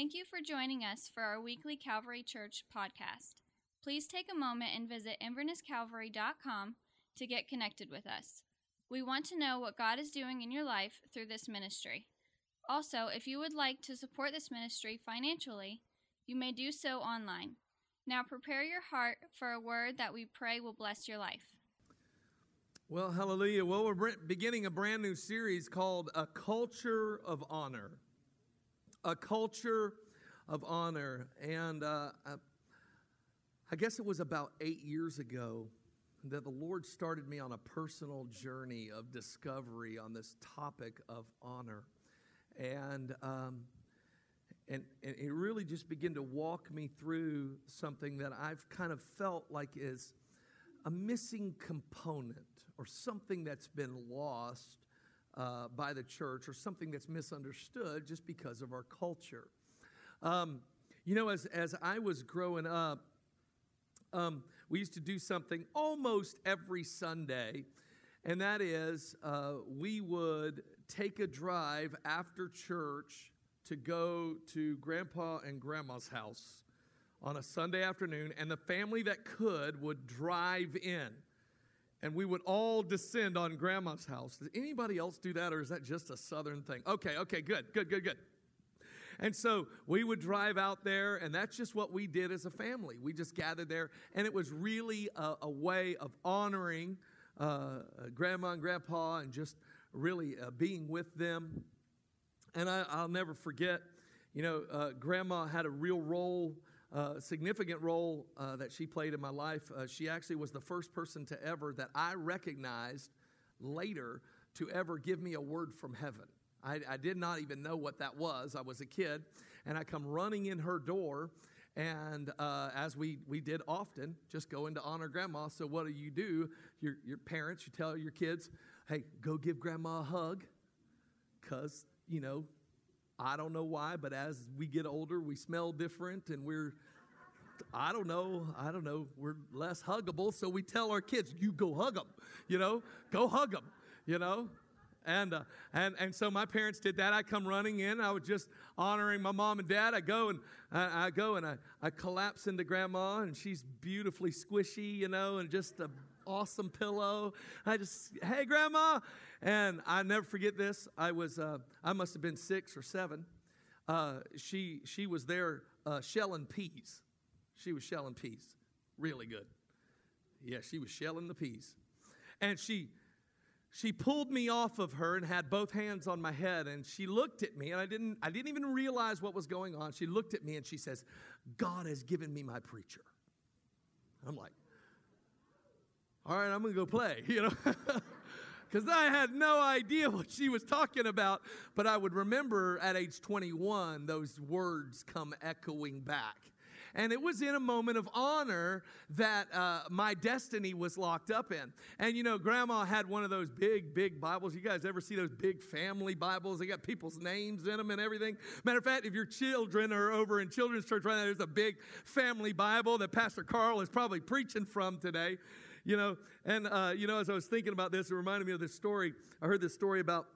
Thank you for joining us for our weekly Calvary Church podcast. Please take a moment and visit invernesscalvary.com to get connected with us. We want to know what God is doing in your life through this ministry. Also, if you would like to support this ministry financially, you may do so online. Now prepare your heart for a word that we pray will bless your life. Well, hallelujah. Well, we're beginning a brand new series called A Culture of Honor. A Culture of Honor. And uh, I guess it was about eight years ago that the Lord started me on a personal journey of discovery on this topic of honor. And, um, and, and it really just began to walk me through something that I've kind of felt like is a missing component or something that's been lost uh, by the church or something that's misunderstood just because of our culture. Um, you know, as, as I was growing up, um, we used to do something almost every Sunday, and that is uh, we would take a drive after church to go to grandpa and grandma's house on a Sunday afternoon, and the family that could would drive in. And we would all descend on grandma's house. Does anybody else do that, or is that just a southern thing? Okay, okay, good, good, good, good. And so we would drive out there, and that's just what we did as a family. We just gathered there, and it was really a, a way of honoring uh, grandma and grandpa and just really uh, being with them. And I, will never forget, you know, uh, grandma had a real role uh, significant role uh, that she played in my life. Uh, she actually was the first person to ever, that I recognized later, to ever give me a word from heaven. I, I, did not even know what that was. I was a kid, and I come running in her door, and uh, as we, we did often, just go into honor grandma. So, what do you do? Your, your parents, you tell your kids, hey, go give grandma a hug, because, you know, I don't know why, but as we get older, we smell different and we're, I don't know, I don't know, we're less huggable. So we tell our kids, you go hug them, you know, go hug them, you know. And, uh, and, and so my parents did that. I come running in. I was just honoring my mom and dad. I go and I, I go and I, I collapse into grandma, and she's beautifully squishy, you know, and just a awesome pillow. I just, hey, grandma. And I never forget this. I was, uh, I must have been six or seven. Uh, she, she was there uh, shelling peas. She was shelling peas. Really good. Yeah, she was shelling the peas. And she, she pulled me off of her and had both hands on my head and she looked at me and I didn't I didn't even realize what was going on. She looked at me and she says, "God has given me my preacher." I'm like, all right, I'm going to go play, you know? Because I had no idea what she was talking about, but I would remember at age 21 those words come echoing back. And it was in a moment of honor that uh, my destiny was locked up in. And you know, grandma had one of those big, big Bibles. You guys ever see those big family Bibles? They got people's names in them and everything. Matter of fact, if your children are over in children's church right now, there's a big family Bible that Pastor Carl is probably preaching from today you know, and, uh, you know, as I was thinking about this, it reminded me of this story. I heard this story about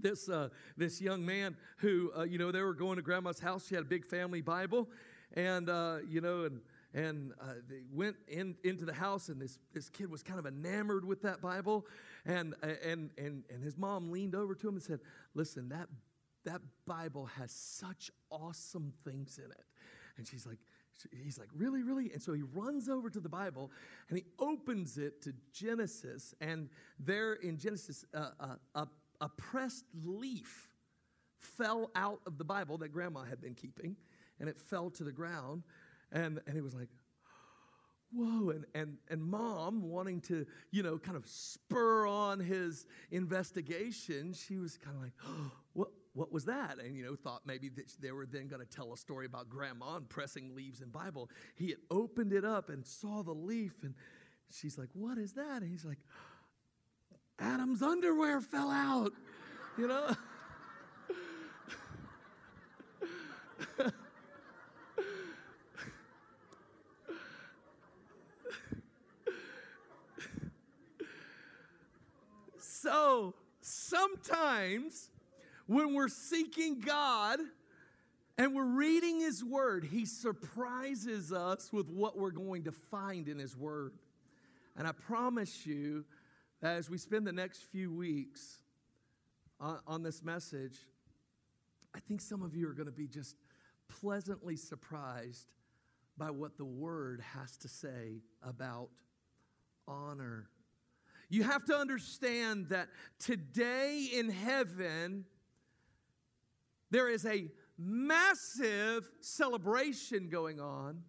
this, uh, this young man who, uh, you know, they were going to grandma's house. She had a big family Bible. And, uh, you know, and, and uh, they went in, into the house and this, this kid was kind of enamored with that bible and, and, and, and his mom leaned over to him and said listen that, that bible has such awesome things in it and she's like he's like really really and so he runs over to the bible and he opens it to genesis and there in genesis uh, uh, a, a pressed leaf fell out of the bible that grandma had been keeping and it fell to the ground. And, and he was like, whoa. And, and, and mom, wanting to, you know, kind of spur on his investigation, she was kind of like, oh, what, what was that? And, you know, thought maybe that they were then going to tell a story about grandma and pressing leaves in Bible. He had opened it up and saw the leaf. And she's like, what is that? And he's like, Adam's underwear fell out, you know? So sometimes when we're seeking God and we're reading His Word, He surprises us with what we're going to find in His Word. And I promise you that as we spend the next few weeks on, on this message, I think some of you are going to be just pleasantly surprised by what the Word has to say about honor. You have to understand that today in heaven, there is a massive celebration going on.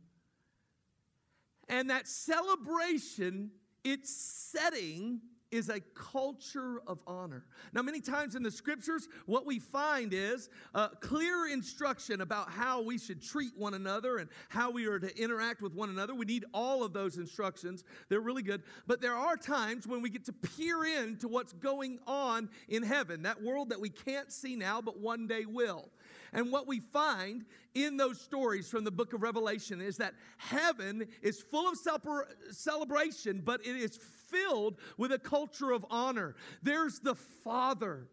And that celebration, its setting, is a culture of honor. Now, many times in the scriptures, what we find is a clear instruction about how we should treat one another and how we are to interact with one another. We need all of those instructions, they're really good. But there are times when we get to peer into what's going on in heaven, that world that we can't see now, but one day will. And what we find in those stories from the book of Revelation is that heaven is full of celebration, but it is filled with a culture of honor. There's the Father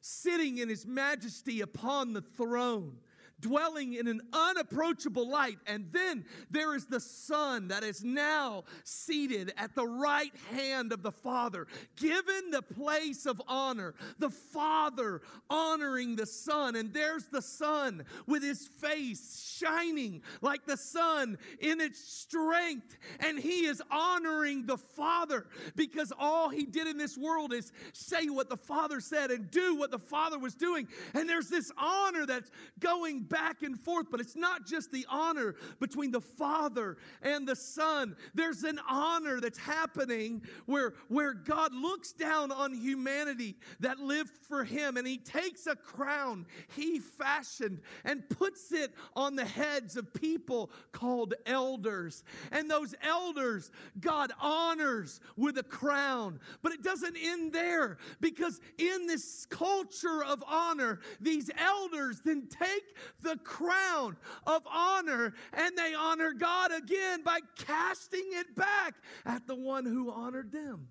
sitting in his majesty upon the throne dwelling in an unapproachable light. And then there is the Son that is now seated at the right hand of the Father, given the place of honor. The Father honoring the Son. And there's the Son with his face shining like the sun in its strength. And he is honoring the Father because all he did in this world is say what the Father said and do what the Father was doing. And there's this honor that's going back and forth, but it's not just the honor between the Father and the Son. There's an honor that's happening where, where God looks down on humanity that lived for Him and He takes a crown He fashioned and puts it on the heads of people called elders. And those elders, God honors with a crown. But it doesn't end there because in this culture of honor, these elders then take the crown of honor and they honor God again by casting it back at the one who honored them.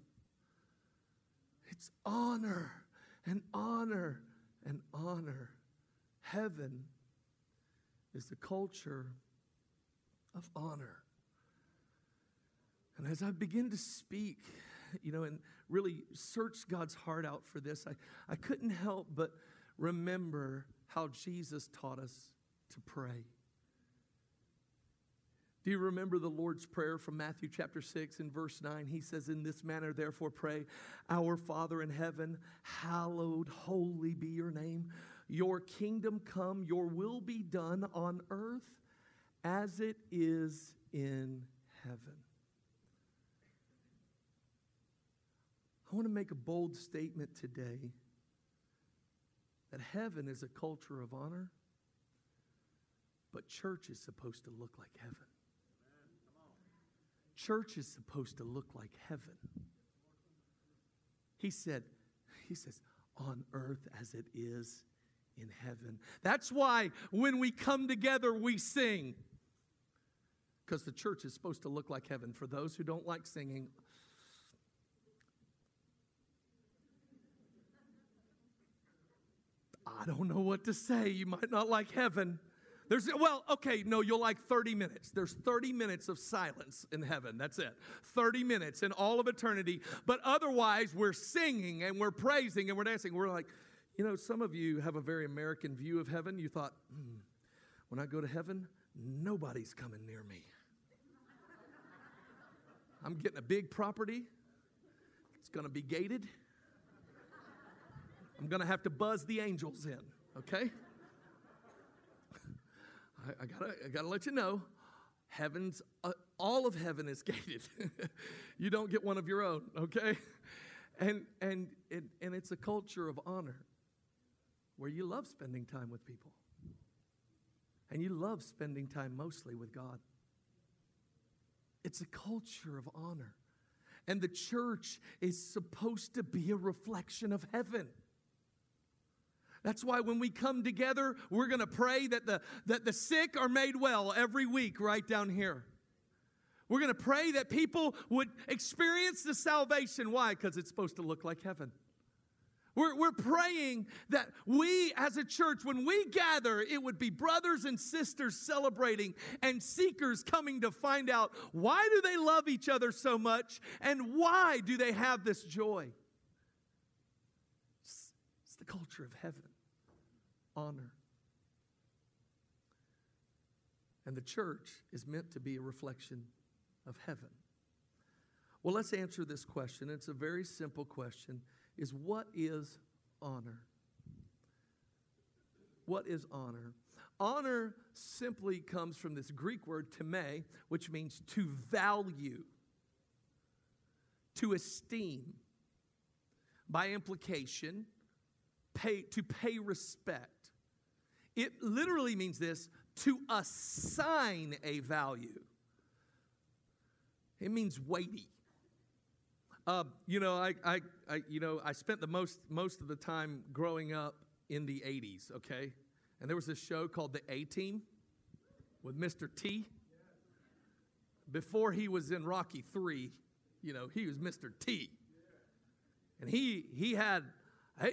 It's honor and honor and honor. Heaven is the culture of honor. And as I begin to speak, you know, and really search God's heart out for this, I, I couldn't help but remember how Jesus taught us to pray. Do you remember the Lord's Prayer from Matthew chapter 6 and verse 9? He says, In this manner, therefore, pray, Our Father in heaven, hallowed, holy be your name. Your kingdom come, your will be done on earth as it is in heaven. I want to make a bold statement today that heaven is a culture of honor. But church is supposed to look like heaven. Church is supposed to look like heaven. He said, He says, on earth as it is in heaven. That's why when we come together, we sing. Because the church is supposed to look like heaven. For those who don't like singing, I don't know what to say. You might not like heaven. There's, well, okay, no, you'll like 30 minutes. There's 30 minutes of silence in heaven. That's it. 30 minutes in all of eternity. But otherwise, we're singing and we're praising and we're dancing. We're like, you know, some of you have a very American view of heaven. You thought, hmm, when I go to heaven, nobody's coming near me. I'm getting a big property, it's going to be gated. I'm going to have to buzz the angels in, okay? I, I, gotta, I gotta let you know, heaven's, uh, all of heaven is gated. you don't get one of your own, okay? And, and, and it's a culture of honor where you love spending time with people. And you love spending time mostly with God. It's a culture of honor. And the church is supposed to be a reflection of heaven. That's why when we come together, we're going to pray that the, that the sick are made well every week right down here. We're going to pray that people would experience the salvation. Why? Because it's supposed to look like heaven. We're, we're praying that we as a church, when we gather, it would be brothers and sisters celebrating and seekers coming to find out why do they love each other so much and why do they have this joy? It's, it's the culture of heaven, honor. And the church is meant to be a reflection of heaven. Well, let's answer this question. It's a very simple question is what is honor? What is honor? Honor simply comes from this Greek word time, which means to value, to esteem. By implication, pay, to pay respect. It literally means this to assign a value. It means weighty. Uh, you know, I, I, I, you know, I spent the most most of the time growing up in the '80s. Okay, and there was this show called The A Team with Mr. T. Before he was in Rocky Three, you know, he was Mr. T. And he he had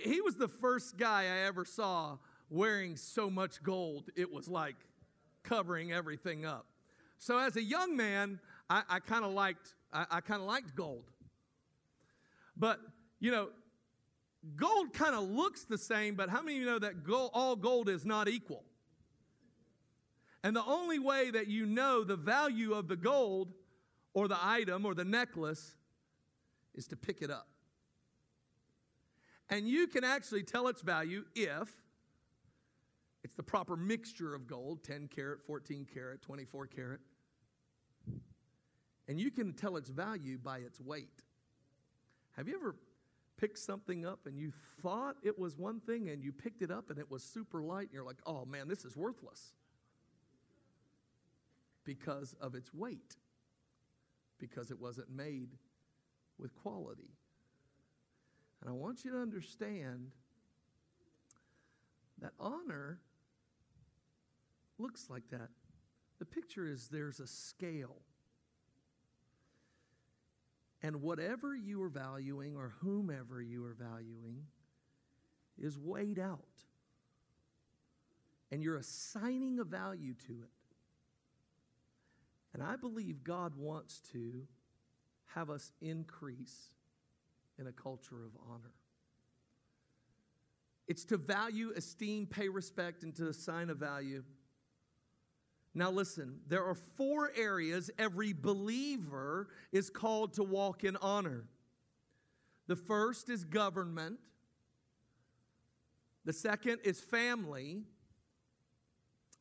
he was the first guy I ever saw wearing so much gold it was like covering everything up. So as a young man, I, I kind of liked I, I kind of liked gold. But, you know, gold kind of looks the same, but how many of you know that gold, all gold is not equal? And the only way that you know the value of the gold or the item or the necklace is to pick it up. And you can actually tell its value if it's the proper mixture of gold 10 carat, 14 carat, 24 carat. And you can tell its value by its weight. Have you ever picked something up and you thought it was one thing and you picked it up and it was super light and you're like, oh man, this is worthless? Because of its weight, because it wasn't made with quality. And I want you to understand that honor looks like that. The picture is there's a scale and whatever you are valuing or whomever you are valuing is weighed out. And you're assigning a value to it. And I believe God wants to have us increase in a culture of honor. It's to value, esteem, pay respect, and to assign a value. Now, listen, there are four areas every believer is called to walk in honor. The first is government, the second is family,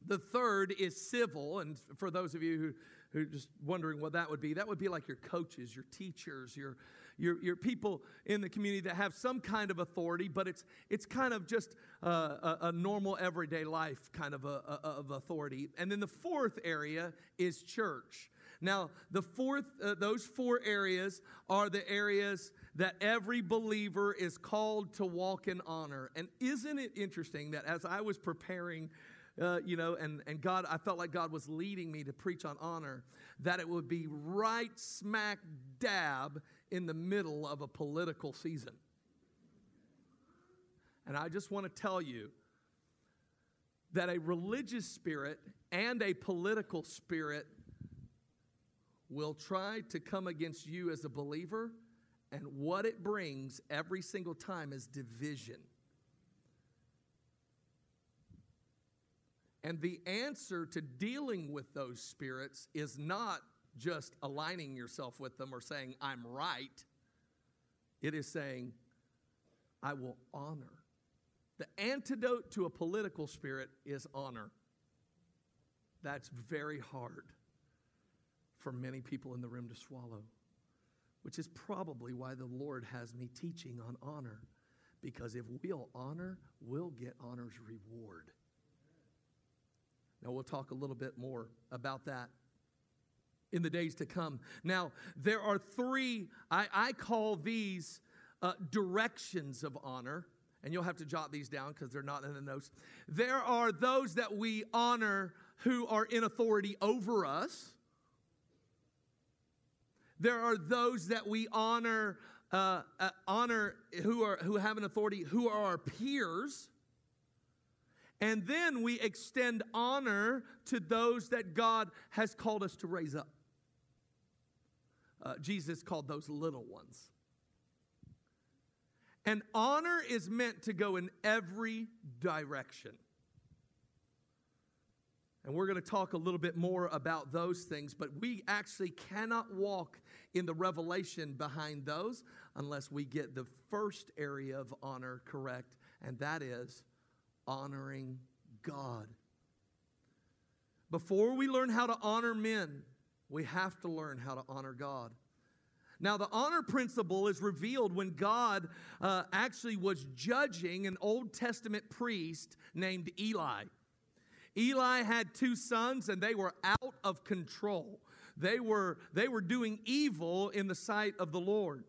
the third is civil. And for those of you who, who are just wondering what that would be, that would be like your coaches, your teachers, your you're, you're people in the community that have some kind of authority, but it's, it's kind of just a, a, a normal everyday life kind of, a, of authority. And then the fourth area is church. Now, the fourth, uh, those four areas are the areas that every believer is called to walk in honor. And isn't it interesting that as I was preparing uh, you know, and, and God, I felt like God was leading me to preach on honor, that it would be right smack dab in the middle of a political season. And I just want to tell you that a religious spirit and a political spirit will try to come against you as a believer, and what it brings every single time is division. And the answer to dealing with those spirits is not just aligning yourself with them or saying, I'm right. It is saying, I will honor. The antidote to a political spirit is honor. That's very hard for many people in the room to swallow, which is probably why the Lord has me teaching on honor. Because if we'll honor, we'll get honor's reward. Now, we'll talk a little bit more about that in the days to come. Now, there are three, I, I call these uh, directions of honor, and you'll have to jot these down because they're not in the notes. There are those that we honor who are in authority over us. There are those that we honor uh, uh, honor who are who have an authority, who are our peers. And then we extend honor to those that God has called us to raise up. Uh, Jesus called those little ones. And honor is meant to go in every direction. And we're going to talk a little bit more about those things, but we actually cannot walk in the revelation behind those unless we get the first area of honor correct, and that is honoring God. Before we learn how to honor men, we have to learn how to honor God. Now, the honor principle is revealed when God uh, actually was judging an Old Testament priest named Eli. Eli had two sons, and they were out of control. They were, they were doing evil in the sight of the Lord.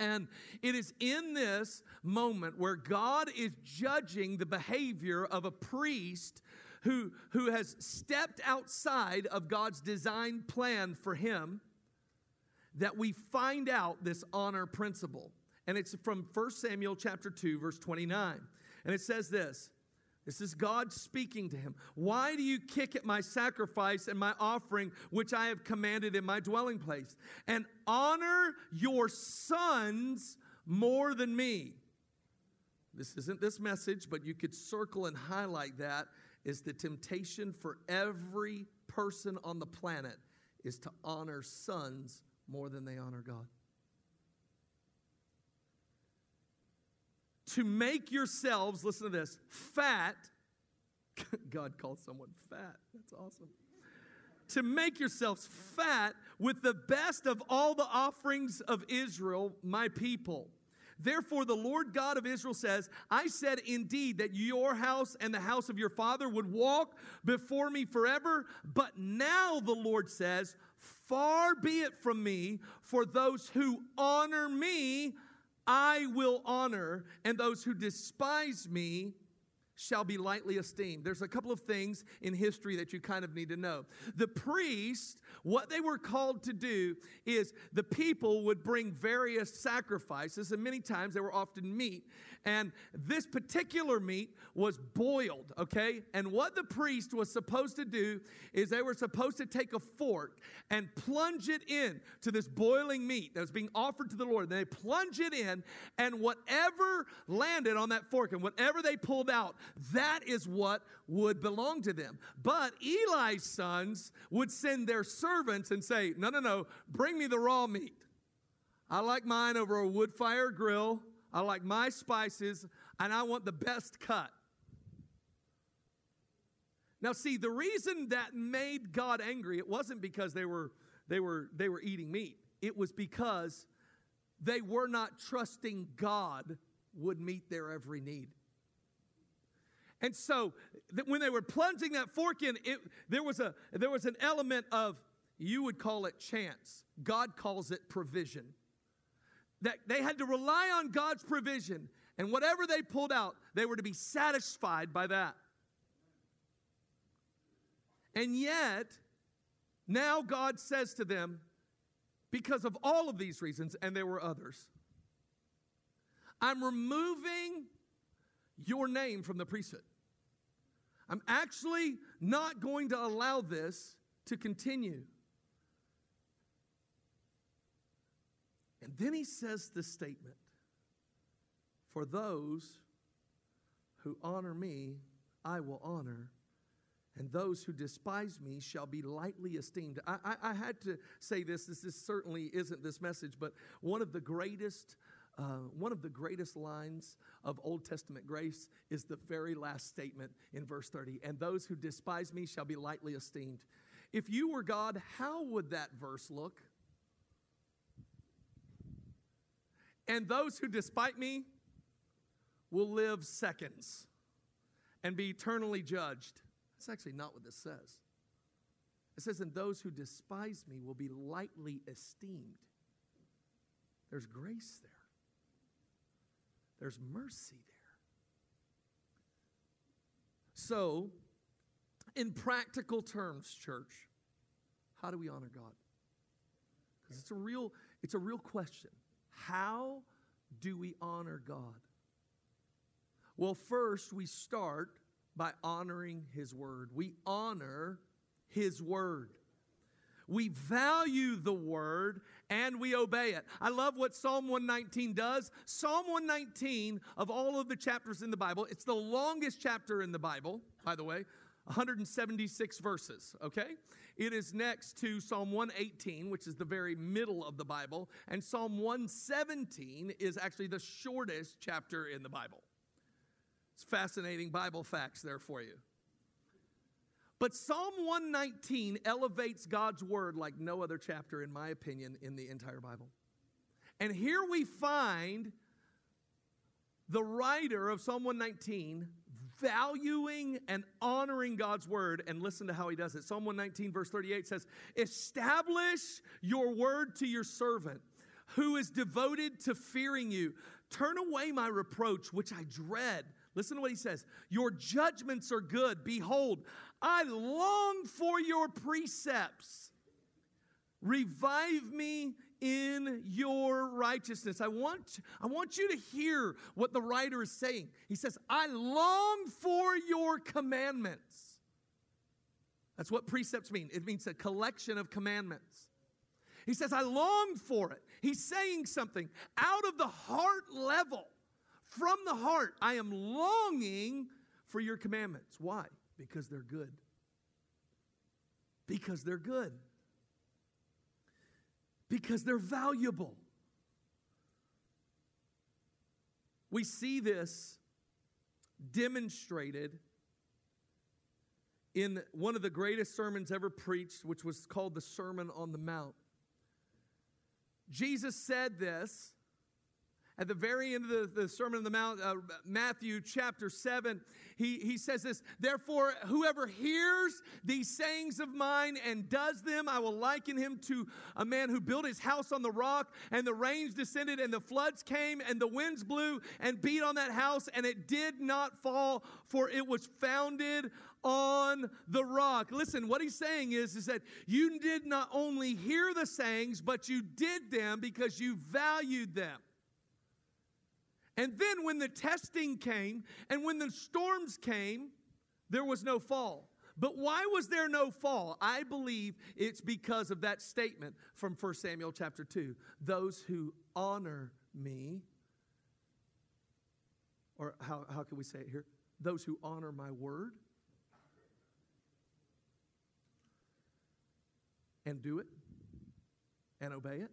And it is in this moment where God is judging the behavior of a priest who, who has stepped outside of God's design plan for him that we find out this honor principle. And it's from 1 Samuel chapter 2 verse 29. And it says this. This is God speaking to him. Why do you kick at my sacrifice and my offering, which I have commanded in my dwelling place? And honor your sons more than me. This isn't this message, but you could circle and highlight that is the temptation for every person on the planet is to honor sons more than they honor God. To make yourselves, listen to this, fat. God calls someone fat. That's awesome. To make yourselves fat with the best of all the offerings of Israel, my people. Therefore, the Lord God of Israel says, I said indeed that your house and the house of your father would walk before me forever. But now the Lord says, Far be it from me, for those who honor me, I will honor, and those who despise me, shall be lightly esteemed. There's a couple of things in history that you kind of need to know. The priests, what they were called to do is the people would bring various sacrifices, and many times they were often meat. And this particular meat was boiled, okay? And what the priest was supposed to do is they were supposed to take a fork and plunge it in to this boiling meat that was being offered to the Lord. They plunge it in, and whatever landed on that fork and whatever they pulled out, that is what would belong to them. But Eli's sons would send their servants and say, No, no, no, bring me the raw meat. I like mine over a wood fire grill. I like my spices, and I want the best cut. Now, see, the reason that made God angry, it wasn't because they were, they were, they were eating meat. It was because they were not trusting God would meet their every need. And so when they were plunging that fork in, it, there, was a, there was an element of, you would call it chance. God calls it provision. That they had to rely on God's provision. And whatever they pulled out, they were to be satisfied by that. And yet, now God says to them, because of all of these reasons, and there were others, I'm removing your name from the priesthood. I'm actually not going to allow this to continue. And then he says this statement For those who honor me, I will honor, and those who despise me shall be lightly esteemed. I, I, I had to say this. This is, certainly isn't this message, but one of the greatest uh, one of the greatest lines of Old Testament grace is the very last statement in verse 30 and those who despise me shall be lightly esteemed. If you were God, how would that verse look? And those who despite me will live seconds and be eternally judged. That's actually not what this says. It says, And those who despise me will be lightly esteemed. There's grace there. There's mercy there. So, in practical terms, church, how do we honor God? Because it's a real, it's a real question. How do we honor God? Well, first, we start by honoring His Word. We honor His Word. We value the Word and we obey it. I love what Psalm 119 does. Psalm 119, of all of the chapters in the Bible, it's the longest chapter in the Bible, by the way, 176 verses, okay? It is next to Psalm 118, which is the very middle of the Bible, and Psalm 117 is actually the shortest chapter in the Bible. It's fascinating Bible facts there for you. But Psalm 119 elevates God's word like no other chapter, in my opinion, in the entire Bible. And here we find the writer of Psalm 119 valuing and honoring God's word. And listen to how he does it. Psalm 119, verse 38 says, Establish your word to your servant who is devoted to fearing you. Turn away my reproach, which I dread. Listen to what he says. Your judgments are good. Behold, I long for your precepts. Revive me in your righteousness. I want, I want you to hear what the writer is saying. He says, I long for your commandments. That's what precepts mean. It means a collection of commandments. He says, I long for it. He's saying something out of the heart level. From the heart, I am longing for your commandments. Why? Because they're good. Because they're good because they're valuable. We see this demonstrated in one of the greatest sermons ever preached, which was called the Sermon on the Mount. Jesus said this at the very end of the, the Sermon on the Mount, uh, Matthew chapter 7, he, he says this Therefore, whoever hears these sayings of mine and does them, I will liken him to a man who built his house on the rock, and the rains descended, and the floods came, and the winds blew and beat on that house, and it did not fall, for it was founded on the rock. Listen, what he's saying is, is that you did not only hear the sayings, but you did them because you valued them. And then when the testing came and when the storms came, there was no fall. But why was there no fall? I believe it's because of that statement from 1 Samuel chapter 2. Those who honor me, or how, how can we say it here? Those who honor my word and do it and obey it,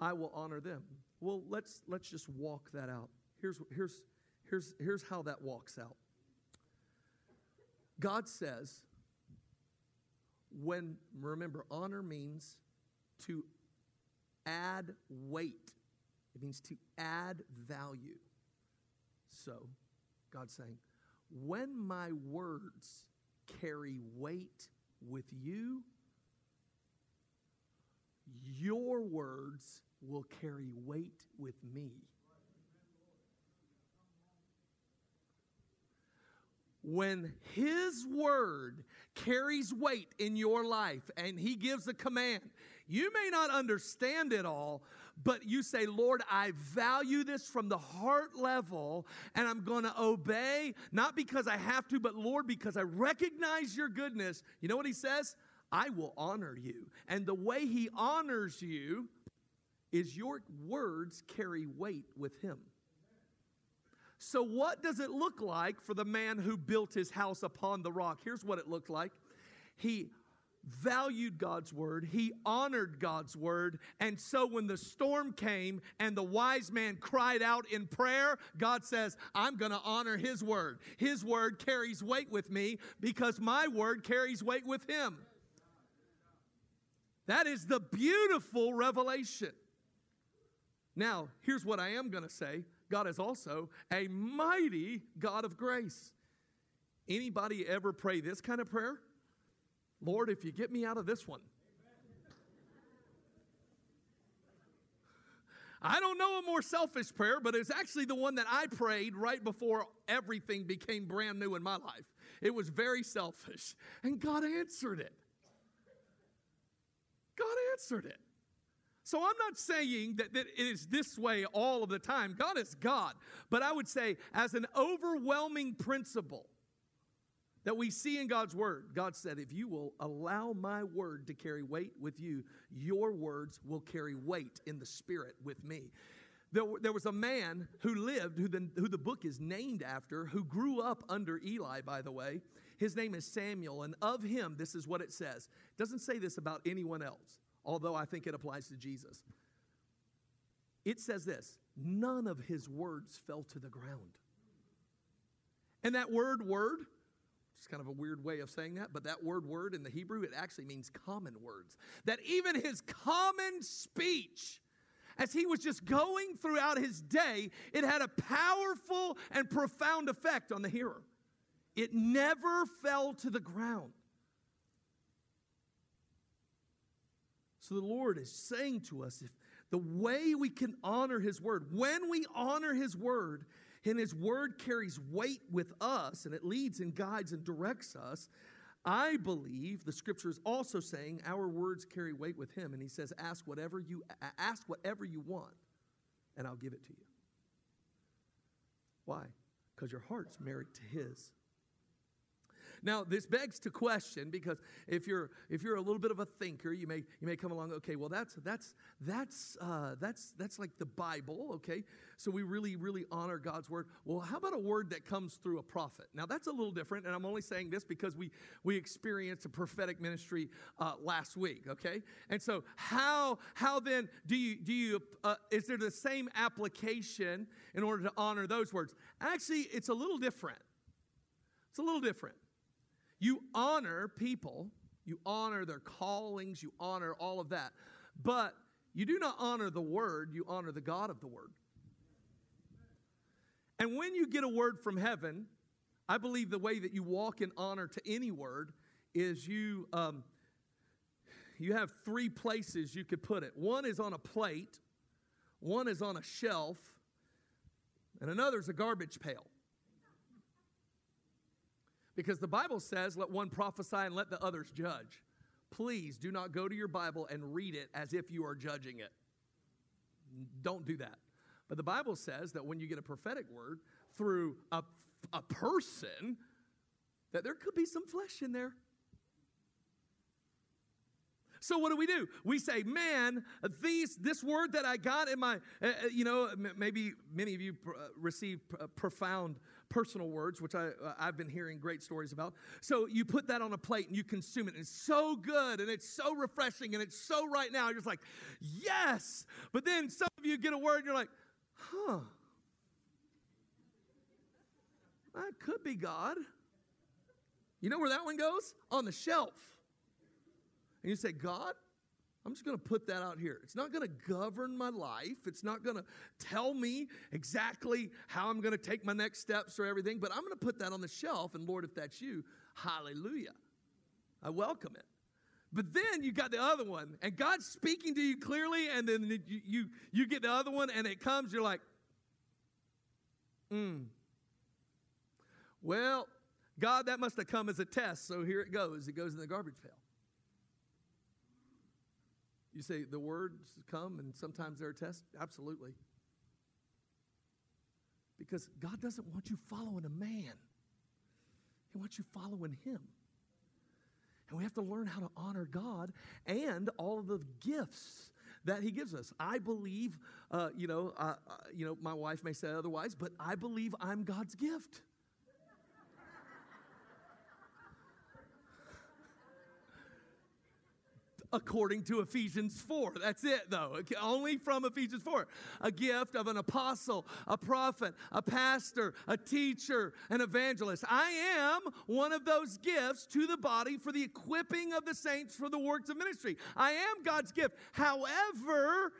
I will honor them. Well, let's, let's just walk that out. Here's, here's, here's, here's how that walks out. God says, when, remember, honor means to add weight, it means to add value. So, God's saying, when my words carry weight with you, your words will carry weight with me. When His word carries weight in your life and He gives a command, you may not understand it all, but you say, Lord, I value this from the heart level and I'm going to obey, not because I have to, but Lord, because I recognize your goodness. You know what He says? I will honor you. And the way He honors you, is your words carry weight with him. So, what does it look like for the man who built his house upon the rock? Here's what it looked like. He valued God's word, he honored God's word, and so when the storm came and the wise man cried out in prayer, God says, I'm going to honor his word. His word carries weight with me because my word carries weight with him. That is the beautiful revelation. Now, here's what I am going to say God is also a mighty God of grace. Anybody ever pray this kind of prayer? Lord, if you get me out of this one. I don't know a more selfish prayer, but it's actually the one that I prayed right before everything became brand new in my life. It was very selfish, and God answered it. God answered it. So I'm not saying that, that it is this way all of the time. God is God. But I would say, as an overwhelming principle that we see in God's word, God said, if you will allow my word to carry weight with you, your words will carry weight in the spirit with me. There, there was a man who lived, who the, who the book is named after, who grew up under Eli, by the way. His name is Samuel, and of him, this is what it says. It doesn't say this about anyone else although I think it applies to Jesus. It says this none of his words fell to the ground. And that word, word, it's kind of a weird way of saying that, but that word, word in the Hebrew, it actually means common words. That even his common speech, as he was just going throughout his day, it had a powerful and profound effect on the hearer. It never fell to the ground. So the Lord is saying to us if the way we can honor His word, when we honor His word, and His word carries weight with us and it leads and guides and directs us, I believe the scripture is also saying our words carry weight with Him. And He says, Ask whatever you, ask whatever you want, and I'll give it to you. Why? Because your heart's married to His. Now, this begs to question because if you're if you're a little bit of a thinker, you may you may come along. Okay, well that's that's that's uh, that's that's like the Bible. Okay, so we really really honor God's word. Well, how about a word that comes through a prophet? Now that's a little different, and I'm only saying this because we we experienced a prophetic ministry uh, last week. Okay, and so how how then do you do you uh, is there the same application in order to honor those words? Actually, it's a little different. It's a little different. You honor people, you honor their callings, you honor all of that. But you do not honor the word, you honor the God of the word. And when you get a word from heaven, I believe the way that you walk in honor to any word is you um, you have three places you could put it. One is on a plate, one is on a shelf, and another is a garbage pail. Because the Bible says, let one prophesy and let the others judge. Please do not go to your Bible and read it as if you are judging it. Don't do that. But the Bible says that when you get a prophetic word through a, a person, that there could be some flesh in there. So what do we do? We say, man, these this word that I got in my, uh, you know, maybe many of you pr- receive pr- profound personal words, which I, uh, I've been hearing great stories about. So you put that on a plate and you consume it. And it's so good and it's so refreshing and it's so right now. You're just like, yes. But then some of you get a word and you're like, huh. That could be God. You know where that one goes? On the shelf. And you say, God, I'm just going to put that out here. It's not going to govern my life. It's not going to tell me exactly how I'm going to take my next steps or everything, but I'm going to put that on the shelf. And Lord, if that's you, hallelujah. I welcome it. But then you got the other one, and God's speaking to you clearly, and then you, you, you get the other one, and it comes, you're like, hmm. Well, God, that must have come as a test, so here it goes. It goes in the garbage pail. You say the words come and sometimes they're a test? Absolutely. Because God doesn't want you following a man, He wants you following Him. And we have to learn how to honor God and all of the gifts that He gives us. I believe, uh, you know, uh, uh, you know, my wife may say otherwise, but I believe I'm God's gift. According to Ephesians 4. That's it, though. Only from Ephesians 4. A gift of an apostle, a prophet, a pastor, a teacher, an evangelist. I am one of those gifts to the body for the equipping of the saints for the works of ministry. I am God's gift. However,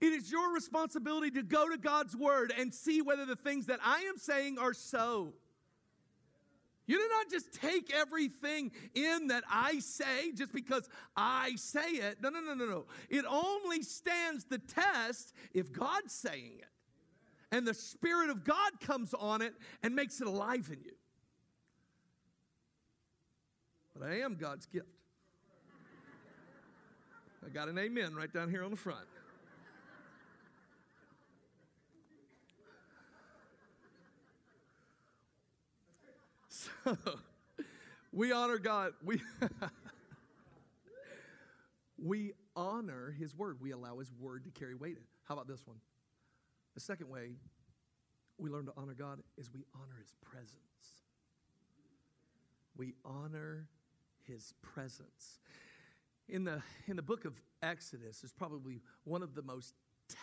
it is your responsibility to go to God's word and see whether the things that I am saying are so. You do not just take everything in that I say just because I say it. No, no, no, no, no. It only stands the test if God's saying it. And the Spirit of God comes on it and makes it alive in you. But I am God's gift. I got an amen right down here on the front. we honor God. We we honor His word. We allow His word to carry weight. How about this one? The second way we learn to honor God is we honor His presence. We honor His presence. In the, in the book of Exodus is probably one of the most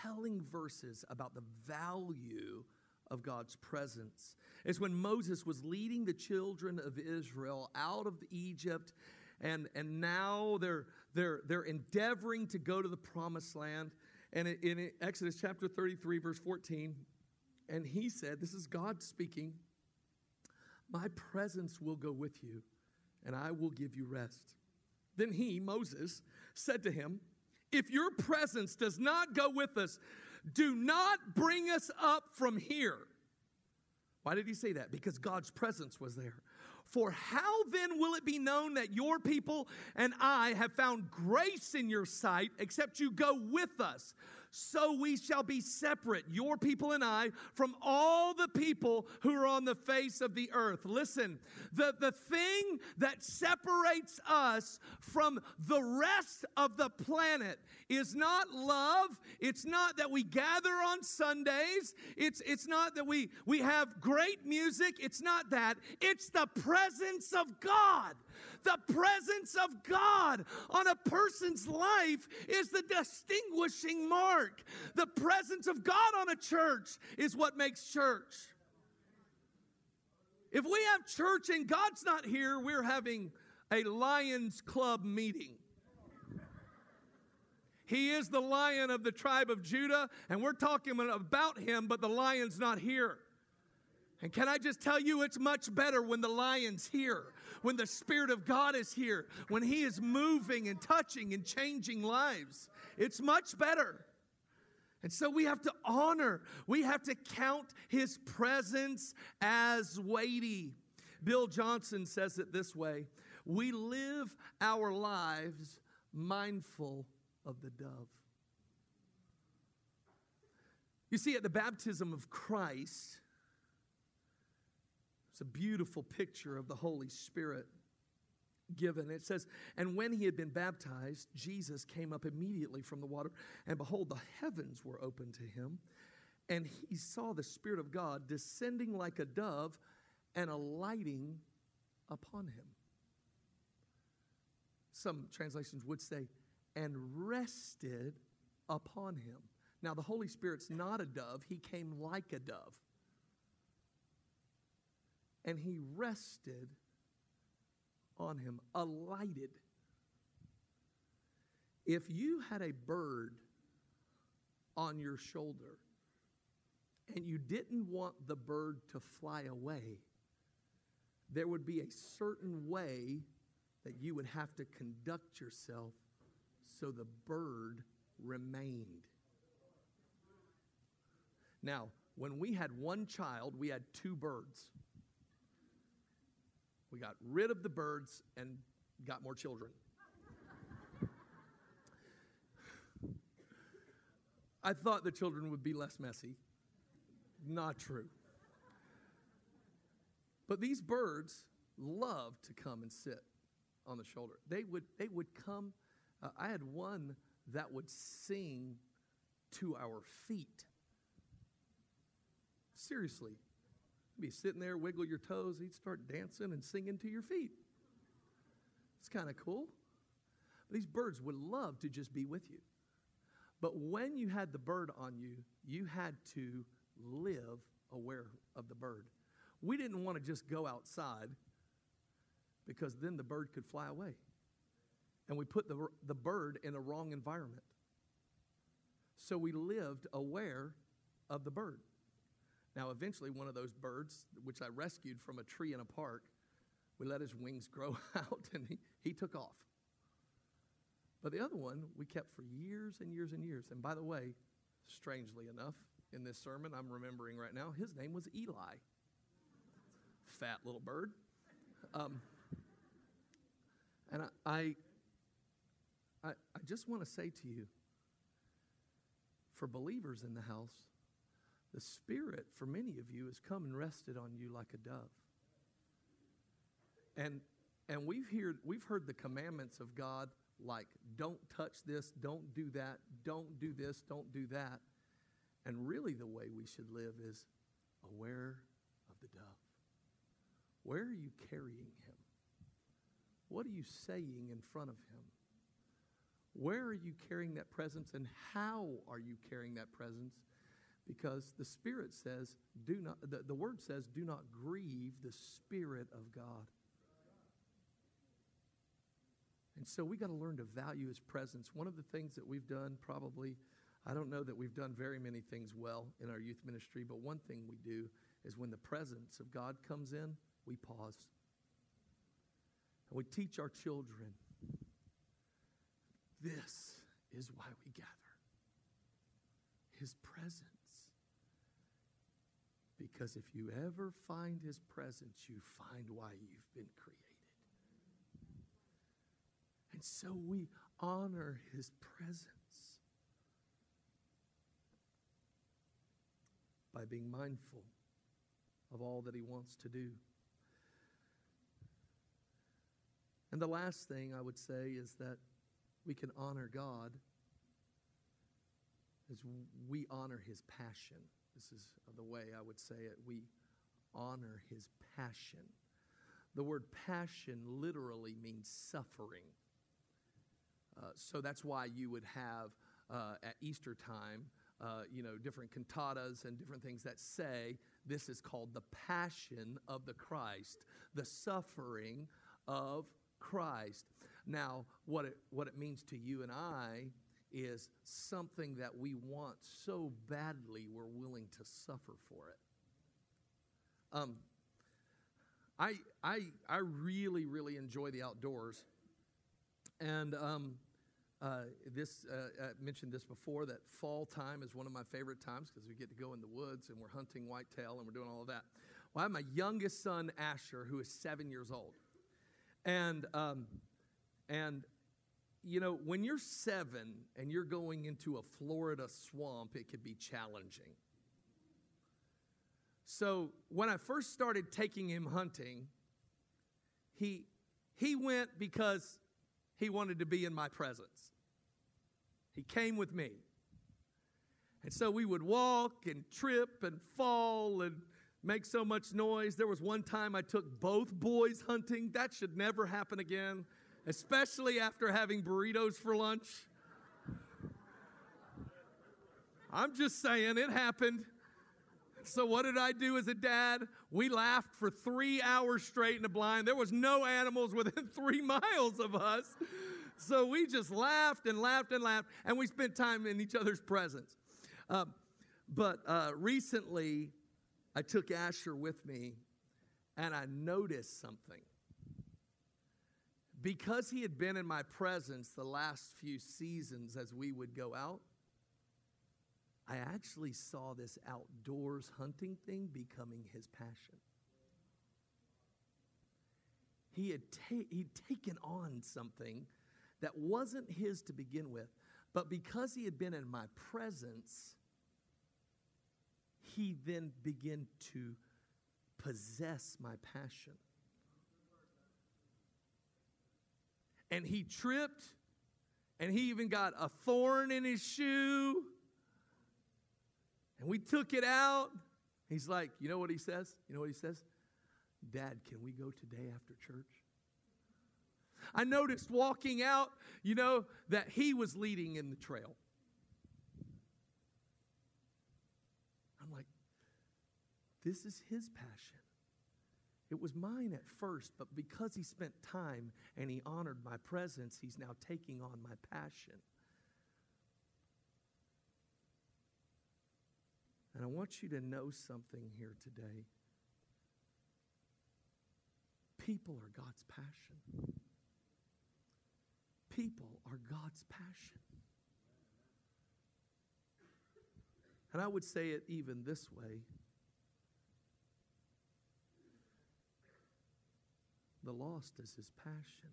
telling verses about the value of God's presence. It's when Moses was leading the children of Israel out of Egypt, and, and now they're, they're, they're endeavoring to go to the promised land. And in Exodus chapter 33, verse 14, and he said, This is God speaking, My presence will go with you, and I will give you rest. Then he, Moses, said to him, If your presence does not go with us, do not bring us up from here. Why did he say that? Because God's presence was there. For how then will it be known that your people and I have found grace in your sight, except you go with us? So we shall be separate, your people and I, from all the people who are on the face of the earth. Listen, the, the thing that separates us from the rest of the planet is not love. It's not that we gather on Sundays. It's, it's not that we, we have great music. It's not that. It's the presence of God. The presence of God on a person's life is the distinguishing mark. The presence of God on a church is what makes church. If we have church and God's not here, we're having a Lions Club meeting. He is the lion of the tribe of Judah, and we're talking about him, but the lion's not here. And can I just tell you, it's much better when the lion's here, when the Spirit of God is here, when He is moving and touching and changing lives. It's much better. And so we have to honor, we have to count His presence as weighty. Bill Johnson says it this way We live our lives mindful of the dove. You see, at the baptism of Christ, it's a beautiful picture of the Holy Spirit given. It says, And when he had been baptized, Jesus came up immediately from the water, and behold, the heavens were opened to him, and he saw the Spirit of God descending like a dove and alighting upon him. Some translations would say, and rested upon him. Now, the Holy Spirit's not a dove, he came like a dove and he rested on him, alighted. If you had a bird on your shoulder and you didn't want the bird to fly away, there would be a certain way that you would have to conduct yourself so the bird remained. Now, when we had one child, we had two birds. We got rid of the birds and got more children. I thought the children would be less messy. Not true. But these birds love to come and sit on the shoulder. They would, they would come. Uh, I had one that would sing to our feet. Seriously, be sitting there, wiggle your toes, he'd start dancing and singing to your feet. It's kind of cool. These birds would love to just be with you. But when you had the bird on you, you had to live aware of the bird. We didn't want to just go outside because then the bird could fly away. And we put the, the bird in a wrong environment. So we lived aware of the bird. Now, eventually, one of those birds, which I rescued from a tree in a park, we let his wings grow out and he, he took off. But the other one we kept for years and years and years. And by the way, strangely enough, in this sermon I'm remembering right now, his name was Eli. Fat little bird. Um, and I, I, I, I just want to say to you, for believers in the house, the Spirit, for many of you, has come and rested on you like a dove. And and we've heard we've heard the commandments of God like don't touch this, don't do that, don't do this, don't do that. And really the way we should live is aware of the dove. Where are you carrying him? What are you saying in front of him? Where are you carrying that presence and how are you carrying that presence? Because the Spirit says, do not, the, the Word says, do not grieve the Spirit of God. And so we got to learn to value His presence. One of the things that we've done, probably, I don't know that we've done very many things well in our youth ministry, but one thing we do is when the presence of God comes in, we pause. And we teach our children this is why we gather His presence. Because if you ever find His presence, you find why you've been created. And so we honor His presence by being mindful of all that He wants to do. And the last thing I would say is that we can honor God as we honor his passion. This is the way I would say it. We honor his passion. The word passion literally means suffering. Uh, so that's why you would have uh, at Easter time, uh, you know, different cantatas and different things that say this is called the passion of the Christ, the suffering of Christ. Now, what it, what it means to you and I is something that we want so badly we're willing to suffer for it. Um, I, I, I really, really enjoy the outdoors. And um, uh, this, uh, I mentioned this before that fall time is one of my favorite times because we get to go in the woods and we're hunting whitetail and we're doing all of that. Well, I have my youngest son, Asher, who is seven years old. And, um, and you know, when you're seven and you're going into a Florida swamp, it could be challenging. So when I first started taking him hunting, he, he went because he wanted to be in my presence. He came with me. And so we would walk and trip and fall and make so much noise. There was one time I took both boys hunting. That should never happen again, especially after having burritos for lunch. I'm just saying, it happened. So, what did I do as a dad? We laughed for three hours straight in the blind. There was no animals within three miles of us. So, we just laughed and laughed and laughed, and we spent time in each other's presence. Uh, but uh, recently, I took Asher with me and I noticed something. Because he had been in my presence the last few seasons as we would go out, I actually saw this outdoors hunting thing becoming his passion. He had ta- he'd taken on something that wasn't his to begin with, but because he had been in my presence, he then began to possess my passion. And he tripped, and he even got a thorn in his shoe. And we took it out. He's like, you know what he says? You know what he says? Dad, can we go today after church? I noticed walking out, you know, that he was leading in the trail. I'm like, this is his passion. It was mine at first, but because he spent time and he honored my presence, he's now taking on my passion. And I want you to know something here today. People are God's passion. People are God's passion. And I would say it even this way The lost is his passion.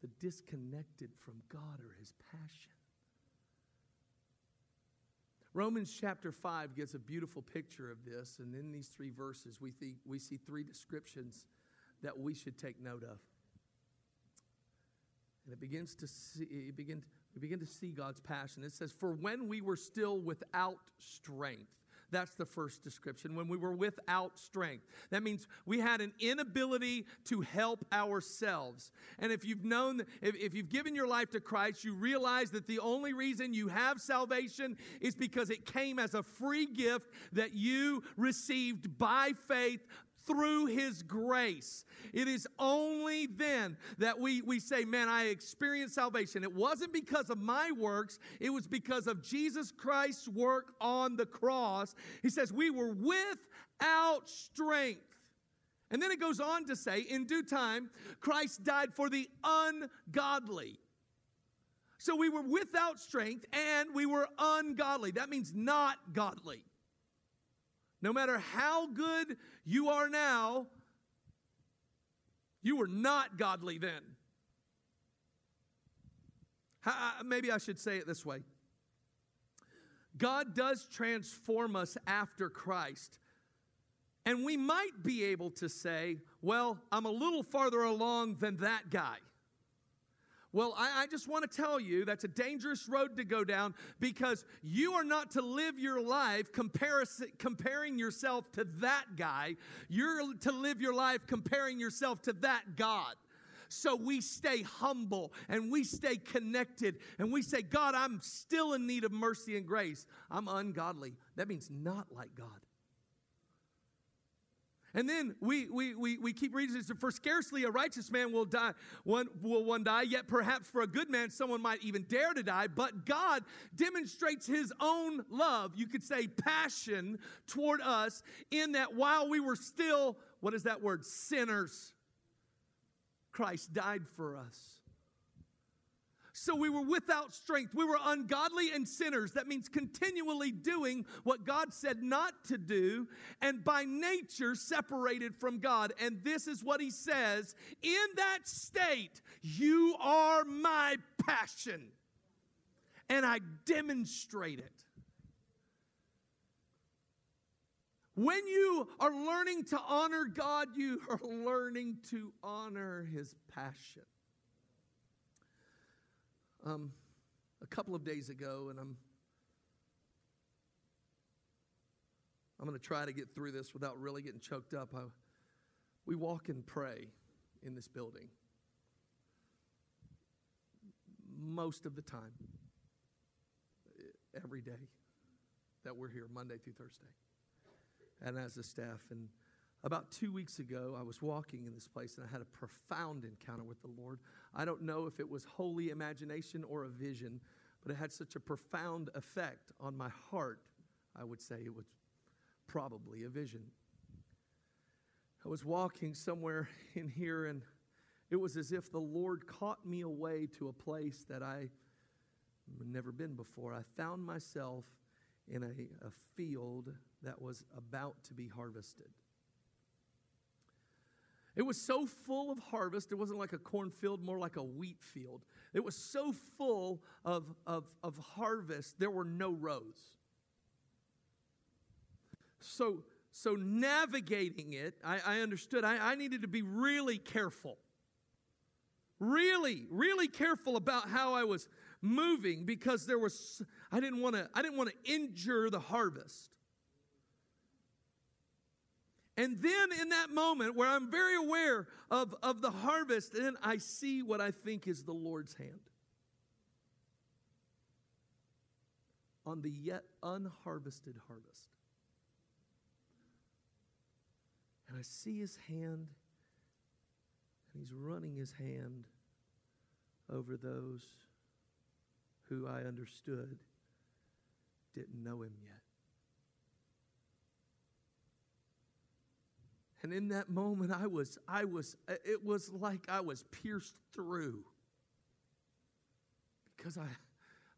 The disconnected from God are his passion. Romans chapter 5 gives a beautiful picture of this, and in these three verses, we, see we see three descriptions that we should take note of. And it begins to see, it begin, we begin to see God's passion. It says, For when we were still without strength, that's the first description. When we were without strength. That means we had an inability to help ourselves. And if you've known, if, if you've given your life to Christ, you realize that the only reason you have salvation is because it came as a free gift that you received by faith through his grace. It is only then that we, we say, Man, I experienced salvation. It wasn't because of my works, it was because of Jesus Christ's work on the cross. He says, We were without strength. And then it goes on to say, In due time, Christ died for the ungodly. So we were without strength and we were ungodly. That means not godly. No matter how good you are now, you were not godly then. Uh, maybe I should say it this way God does transform us after Christ. And we might be able to say, well, I'm a little farther along than that guy. Well, I, I just want to tell you that's a dangerous road to go down because you are not to live your life comparison, comparing yourself to that guy. You're to live your life comparing yourself to that God. So we stay humble and we stay connected and we say, God, I'm still in need of mercy and grace. I'm ungodly. That means not like God. And then we, we, we, we keep reading. For scarcely a righteous man will die, one will one die, yet perhaps for a good man someone might even dare to die. But God demonstrates his own love, you could say passion toward us, in that while we were still, what is that word? Sinners, Christ died for us. So we were without strength. We were ungodly and sinners. That means continually doing what God said not to do, and by nature separated from God. And this is what he says In that state, you are my passion, and I demonstrate it. When you are learning to honor God, you are learning to honor his passion um, a couple of days ago, and I'm I'm going to try to get through this without really getting choked up. I, we walk and pray in this building most of the time, every day that we're here, Monday through Thursday, and as a staff. And about two weeks ago, I was walking in this place and I had a profound encounter with the Lord. I don't know if it was holy imagination or a vision, but it had such a profound effect on my heart. I would say it was probably a vision. I was walking somewhere in here and it was as if the Lord caught me away to a place that I had never been before. I found myself in a, a field that was about to be harvested. It was so full of harvest, it wasn't like a cornfield, more like a wheat field. It was so full of, of, of harvest, there were no rows. So, so navigating it, I, I understood I, I needed to be really careful. Really, really careful about how I was moving because there was I didn't want to I didn't want to injure the harvest. And then in that moment where I'm very aware of, of the harvest, then I see what I think is the Lord's hand. On the yet unharvested harvest. And I see his hand, and he's running his hand over those who I understood didn't know him yet. And in that moment, I was, I was, it was like I was pierced through. Because I,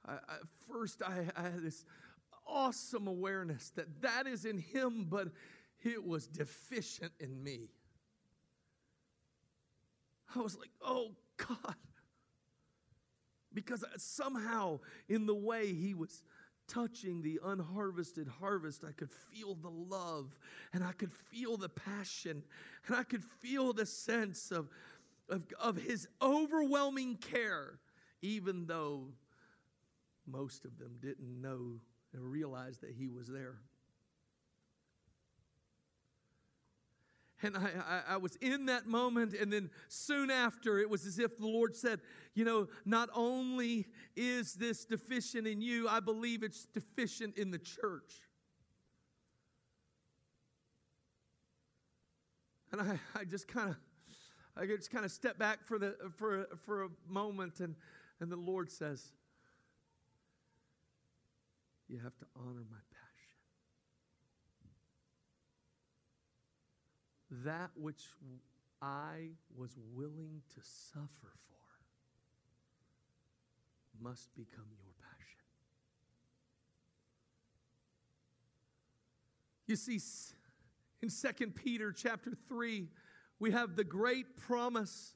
I, I first I, I had this awesome awareness that that is in him, but it was deficient in me. I was like, oh God. Because somehow, in the way he was touching the unharvested harvest, I could feel the love and I could feel the passion and I could feel the sense of, of, of his overwhelming care, even though most of them didn't know and realize that he was there. And I, I, I, was in that moment, and then soon after, it was as if the Lord said, You know, not only is this deficient in you, I believe it's deficient in the church. And I, I just kind of I just kind of step back for the for for a moment and and the Lord says, You have to honor my that which I was willing to suffer for must become your passion. You see, in 2 Peter chapter 3, we have the great promise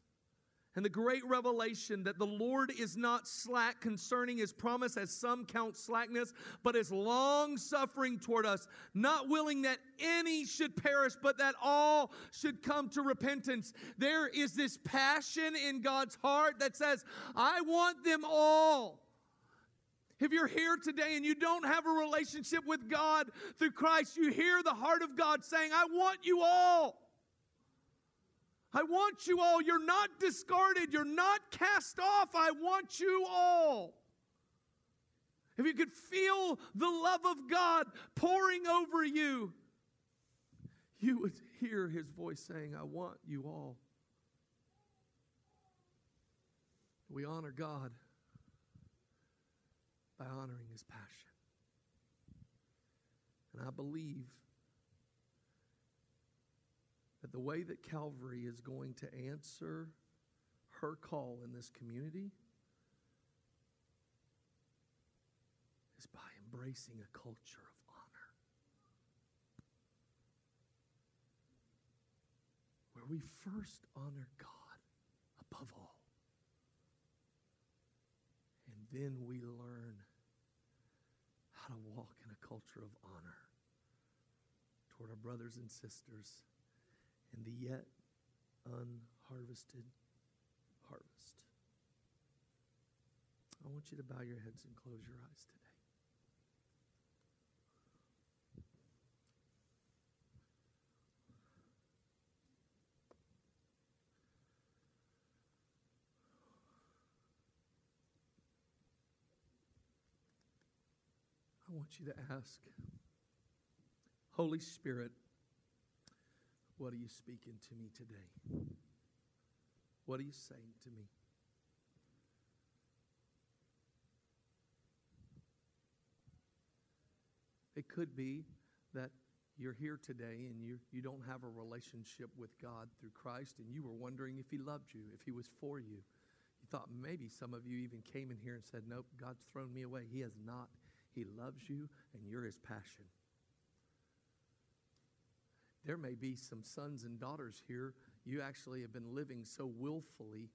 and the great revelation that the Lord is not slack concerning his promise, as some count slackness, but is long suffering toward us, not willing that any should perish, but that all should come to repentance. There is this passion in God's heart that says, I want them all. If you're here today and you don't have a relationship with God through Christ, you hear the heart of God saying, I want you all. I want you all. You're not discarded. You're not cast off. I want you all. If you could feel the love of God pouring over you, you would hear his voice saying, I want you all. We honor God by honoring his passion. And I believe the way that Calvary is going to answer her call in this community is by embracing a culture of honor. Where we first honor God above all. And then we learn how to walk in a culture of honor toward our brothers and sisters and the yet unharvested harvest. I want you to bow your heads and close your eyes today. I want you to ask, Holy Spirit, what are you speaking to me today? What are you saying to me? It could be that you're here today and you, you don't have a relationship with God through Christ and you were wondering if He loved you, if He was for you. You thought maybe some of you even came in here and said, Nope, God's thrown me away. He has not. He loves you and you're His passion. There may be some sons and daughters here. You actually have been living so willfully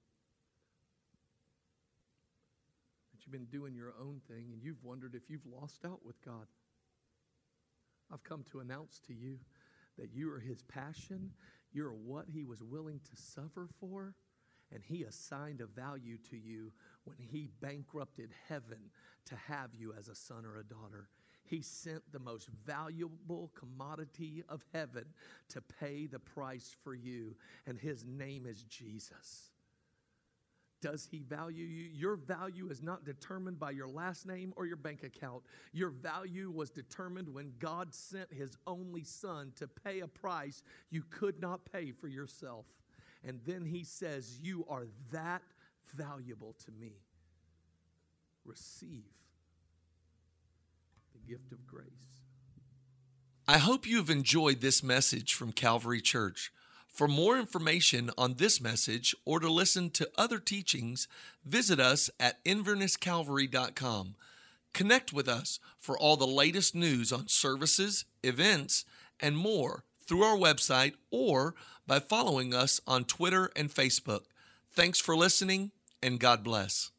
that you've been doing your own thing and you've wondered if you've lost out with God. I've come to announce to you that you are His passion, you're what He was willing to suffer for, and He assigned a value to you when He bankrupted heaven to have you as a son or a daughter. He sent the most valuable commodity of heaven to pay the price for you, and his name is Jesus. Does he value you? Your value is not determined by your last name or your bank account. Your value was determined when God sent his only son to pay a price you could not pay for yourself. And then he says, You are that valuable to me. Receive gift of grace. I hope you've enjoyed this message from Calvary Church. For more information on this message or to listen to other teachings, visit us at invernesscalvary.com. Connect with us for all the latest news on services, events, and more through our website or by following us on Twitter and Facebook. Thanks for listening, and God bless.